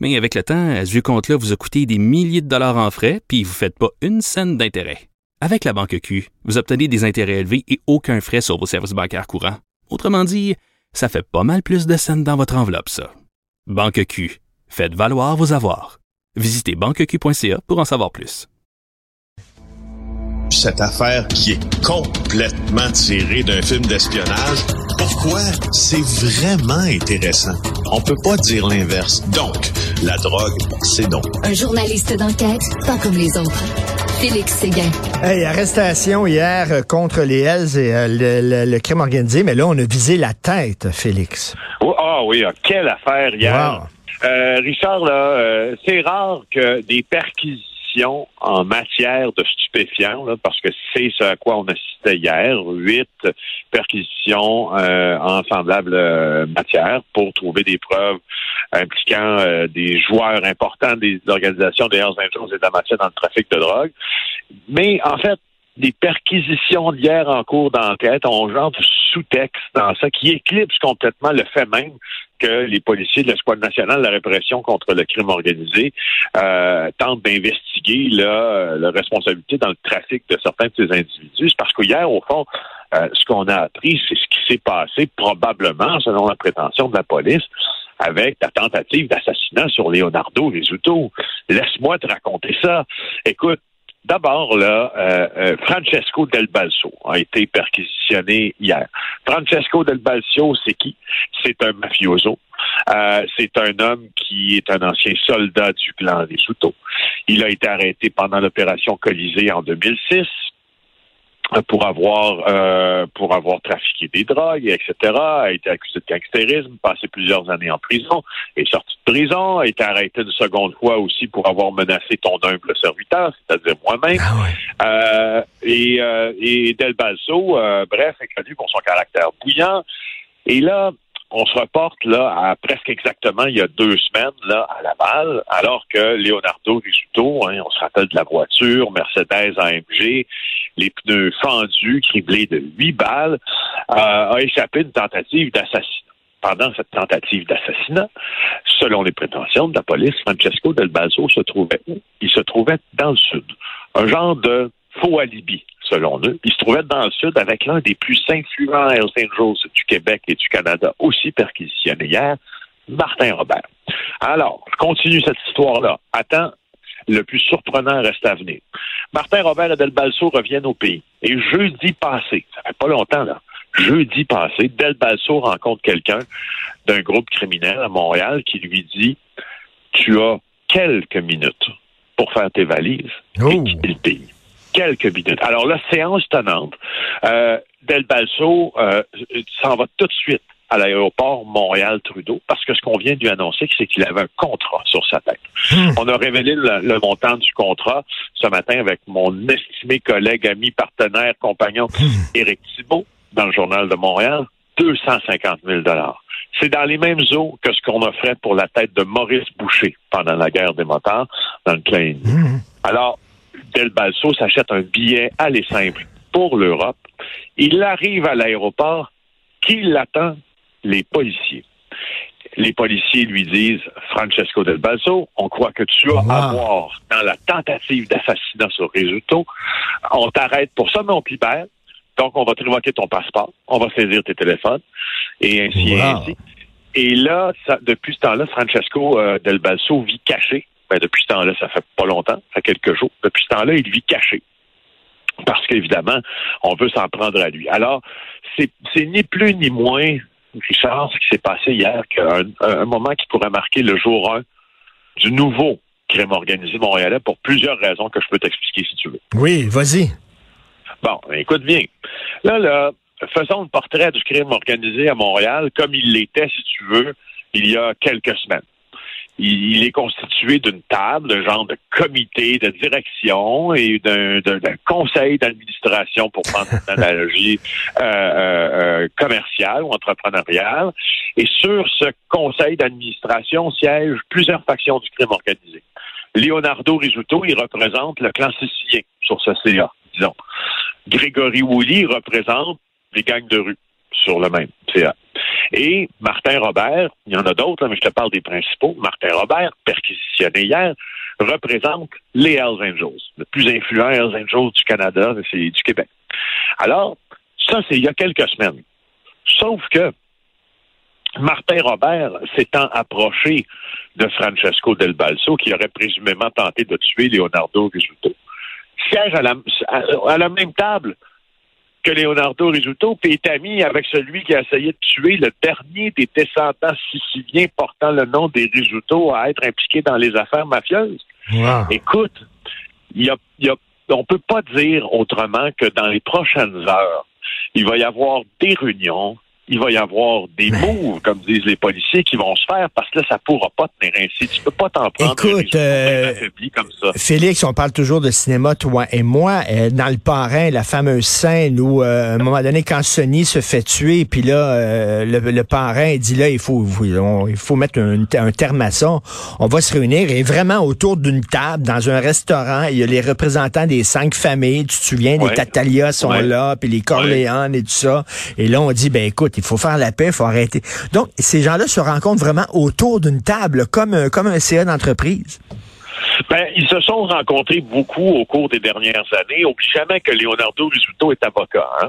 Mais avec le temps, ce vieux compte-là vous a coûté des milliers de dollars en frais, puis vous ne faites pas une scène d'intérêt. Avec la banque Q, vous obtenez des intérêts élevés et aucun frais sur vos services bancaires courants. Autrement dit, ça fait pas mal plus de scènes dans votre enveloppe, ça. Banque Q, faites valoir vos avoirs. Visitez banqueq.ca pour en savoir plus cette affaire qui est complètement tirée d'un film d'espionnage. Pourquoi? C'est vraiment intéressant? On peut pas dire l'inverse. Donc, la drogue, c'est donc. Un journaliste d'enquête, pas comme les autres. Félix Séguin. Hey, arrestation hier contre les Hells et euh, le, crime organisé, mais là, on a visé la tête, Félix. Oh, ah oui, ah, quelle affaire hier. Euh, Richard, là, euh, c'est rare que des perquisitions en matière de stupéfiants, parce que c'est ce à quoi on assistait hier, huit perquisitions euh, en semblable euh, matière pour trouver des preuves impliquant euh, des joueurs importants des organisations des Hells Angels et de la matière dans le trafic de drogue. Mais en fait, des perquisitions d'hier en cours d'enquête ont genre de sous-texte dans ça qui éclipse complètement le fait même que les policiers de l'escouade nationale de la répression contre le crime organisé euh, tentent d'investiguer là, la responsabilité dans le trafic de certains de ces individus. Parce qu'hier, au fond, euh, ce qu'on a appris, c'est ce qui s'est passé probablement, selon la prétention de la police, avec la tentative d'assassinat sur Leonardo Risuto. Laisse-moi te raconter ça. Écoute, D'abord, là, euh, euh, Francesco Del Balso a été perquisitionné hier. Francesco Del Balso, c'est qui? C'est un mafioso. Euh, c'est un homme qui est un ancien soldat du clan Risuto. Il a été arrêté pendant l'opération Colisée en 2006 pour avoir euh, pour avoir trafiqué des drogues, etc., a été accusé de gangsterisme, passé plusieurs années en prison, est sorti de prison, a été arrêté une seconde fois aussi pour avoir menacé ton humble serviteur, c'est-à-dire moi-même. Ah euh, et, euh, et Del Balso, euh, bref, est connu pour son caractère bouillant. Et là, on se reporte là à presque exactement il y a deux semaines là à Laval, alors que Leonardo Risuto, hein, on se rappelle de la voiture Mercedes AMG, les pneus fendus, criblés de huit balles, euh, a échappé une tentative d'assassinat. Pendant cette tentative d'assassinat, selon les prétentions de la police, Francesco Del Balzo se trouvait où? Il se trouvait dans le sud. Un genre de faux alibi selon eux. Il se trouvait dans le sud avec l'un des plus influents Hells Angels du Québec et du Canada, aussi perquisitionné hier, Martin Robert. Alors, je continue cette histoire-là. Attends, le plus surprenant reste à venir. Martin Robert et Del Balso reviennent au pays. Et jeudi passé, ça fait pas longtemps, là, jeudi passé, Del Balso rencontre quelqu'un d'un groupe criminel à Montréal qui lui dit Tu as quelques minutes pour faire tes valises et oh. quitter le pays quelques minutes. Alors la séance tenante, euh, Del Balso euh, s'en va tout de suite à l'aéroport Montréal-Trudeau, parce que ce qu'on vient de lui annoncer, c'est qu'il avait un contrat sur sa tête. Hmm. On a révélé le, montant du contrat ce matin avec mon estimé collègue, ami, partenaire, compagnon, hmm. Éric Thibault, dans le Journal de Montréal, 250 000 c'est dans les mêmes eaux que ce qu'on offrait pour la tête de Maurice Boucher pendant la guerre des motards dans le. Hmm. Alors, Del Balso s'achète un billet aller simple pour l'Europe. Il arrive à l'aéroport. Qui l'attend? Les policiers. Les policiers lui disent Francesco Del Balso, on croit que tu as à voir dans la tentative d'assassinat sur Risuto. On t'arrête pour ça, mais on te libère. Donc, on va te révoquer ton passeport, on va saisir tes téléphones, et ainsi et ainsi. Et là, depuis ce temps-là, Francesco euh, Del Balso vit caché ben, depuis ce temps-là, ça fait pas longtemps, ça fait quelques jours. Depuis ce temps-là, il vit caché. Parce qu'évidemment, on veut s'en prendre à lui. Alors, c'est ni plus ni moins, Richard, ce qui s'est passé hier, qu'un un moment qui pourrait marquer le jour 1 du nouveau crime organisé montréalais pour plusieurs raisons que je peux t'expliquer si tu veux. Oui, vas-y. Bon, écoute bien. Là, là, faisons le portrait du crime organisé à Montréal comme il l'était, si tu veux, il y a quelques semaines il, est constitué d'une table, d'un genre de comité de direction et d'un conseil d'administration, pour prendre une analogie euh, euh, commerciale ou entrepreneuriale. Et sur ce conseil d'administration siègent plusieurs factions du crime organisé. Leonardo Risuto, il représente le clan sicilien sur ce CA, disons. Grégory Woolley représente les gangs de rue sur le même. Et Martin Robert, il y en a d'autres, mais je te parle des principaux. Martin Robert, perquisitionné hier, représente les Hells Angels, le plus influent Hells Angels du Canada, c'est du Québec. Alors, ça, c'est il y a quelques semaines. Sauf que Martin Robert s'étant approché de Francesco Del Balso, qui aurait présumément tenté de tuer Leonardo Risuto, siège à la même table que Leonardo Risuto, puis est ami avec celui qui a essayé de tuer le dernier des descendants siciliens portant le nom des Risuto à être impliqué dans les affaires mafieuses. Écoute, y a, y a, on peut pas dire autrement que dans les prochaines heures, il va y avoir des réunions, il va y avoir des moves, comme disent les policiers, qui vont se faire parce que là, ça pourra pas tenir ainsi. Tu peux pas t'en prendre Écoute, euh, comme ça. Félix, on parle toujours de cinéma, toi et moi. Euh, dans le parrain, la fameuse scène où, euh, à un moment donné, quand Sonny se fait tuer, puis là, le, parrain dit là, il faut, il faut mettre un, terme à ça. On va se réunir et vraiment autour d'une table, dans un restaurant, il y a les représentants des cinq familles. Tu te souviens, les Tatalia sont là, puis les Corléanes et tout ça. Et là, on dit, ben écoute, il faut faire la paix, il faut arrêter. Donc, ces gens-là se rencontrent vraiment autour d'une table, comme, un, comme un CA d'entreprise. Ben, ils se sont rencontrés beaucoup au cours des dernières années. Oublie jamais que Leonardo Risuto est avocat. Hein?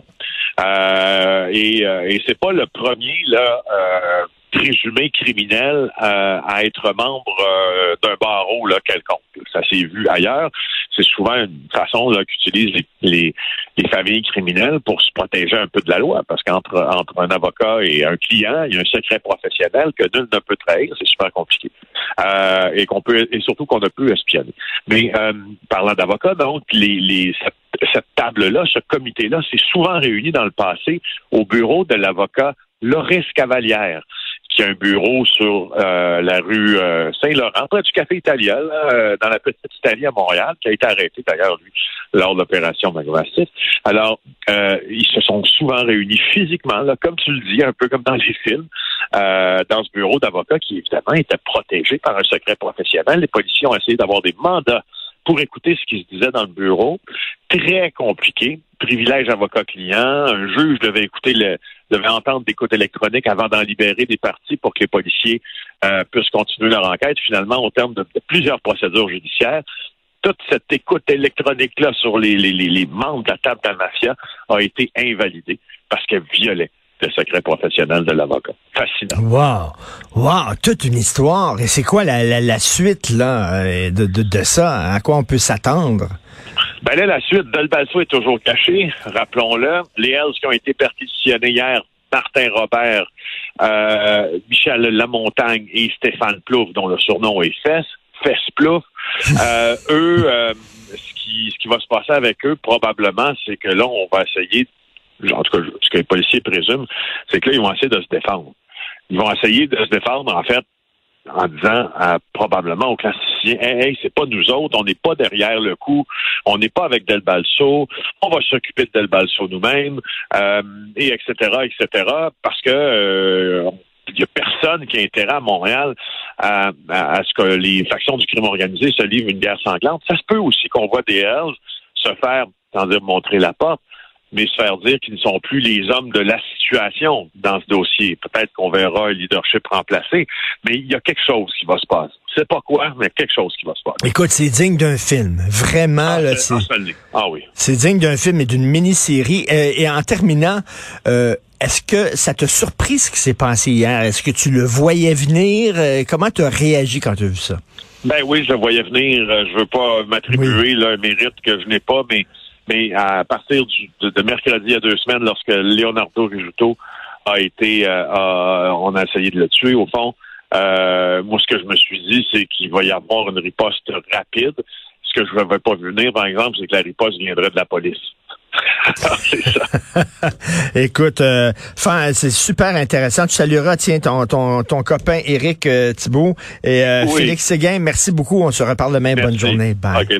Euh, et, euh, et c'est pas le premier là euh, présumé criminel euh, à être membre euh, d'un barreau là, quelconque. Ça s'est vu ailleurs. C'est souvent une façon qu'utilisent les, les, familles criminelles pour se protéger un peu de la loi, parce qu'entre entre un avocat et un client, il y a un secret professionnel que nul ne peut trahir. C'est super compliqué. Euh, et qu'on peut et surtout qu'on ne peut espionner. Mais parlant d'avocat, donc les, les cette, cette table-là, ce comité-là, s'est souvent réuni dans le passé au bureau de l'avocat Loris Cavalière qui a un bureau sur euh, la rue euh, Saint-Laurent, près du Café Italien, euh, dans la petite Italie à Montréal, qui a été arrêté d'ailleurs, lui, lors de l'opération Magromastif. Alors, ils se sont souvent réunis physiquement, là, comme tu le dis, un peu comme dans les films, dans ce bureau d'avocats qui, évidemment, était protégé par un secret professionnel. Les policiers ont essayé d'avoir des mandats pour écouter ce qui se disait dans le bureau. Très compliqué. Privilège avocat-client. Un juge devait écouter devait entendre des écoutes électroniques avant d'en libérer des parties pour que les policiers euh, puissent continuer leur enquête. Finalement, au terme de, plusieurs procédures judiciaires, toute cette écoute électronique-là sur les, les, les, membres de la table de la mafia a été invalidée parce qu'elle violait le secret professionnel de l'avocat. Fascinant. Wow! Wow! Toute une histoire. Et c'est quoi la, la, suite là euh, de, de, de, ça? À quoi on peut s'attendre? Ben là, la suite, Delbalso est toujours caché, rappelons-le. Les Hells qui ont été perquisitionnés hier, Martin Robert, euh, Michel Lamontagne et Stéphane Plouf, dont le surnom est Fess, Fess Plouf, euh, eux, euh, ce, qui, ce qui va se passer avec eux, probablement, c'est que là, on va essayer, en tout cas, ce que les policiers présument, c'est que là, ils vont essayer de se défendre. Ils vont essayer de se défendre, en fait, en disant probablement aux classiciens Hey, hey c'est pas nous autres, on n'est pas derrière le coup, on n'est pas avec Del Balso, on va s'occuper de Del Balso nous-mêmes, euh, et etc., etc., parce que euh, il n'y a personne qui a intérêt à Montréal à, à, ce que les factions du crime organisé se livrent une guerre sanglante. Ça se peut aussi qu'on voit des Hells se faire, sans dire montrer la porte, mais se faire dire qu'ils ne sont plus les hommes de la situation dans ce dossier. Peut-être qu'on verra un leadership remplacé, mais il y a quelque chose qui va se passer. C'est pas quoi, mais quelque chose qui va se passer. Écoute, c'est digne d'un film. Vraiment, ah, là, c'est. Ah oui. C'est digne d'un film et d'une mini-série. Euh, et en terminant, euh, est-ce que ça t'a surpris ce qui s'est passé hier? Est-ce que tu le voyais venir? Euh, comment tu as réagi quand tu as vu ça? Ben oui, je le voyais venir. Je veux pas m'attribuer un mérite que je n'ai pas, mais mais à partir de, mercredi il y a deux semaines, lorsque Leonardo Rijuto a été, euh, on a essayé de le tuer, au fond, euh, moi, ce que je me suis dit, c'est qu'il va y avoir une riposte rapide. Ce que je ne vais pas venir, par exemple, c'est que la riposte viendrait de la police. c'est ça. Écoute, euh, c'est super intéressant. Tu salueras, tiens, ton, ton, ton copain Éric euh, Thibault et euh, Félix Séguin. Merci beaucoup. On se reparle demain. Bonne journée. Bye.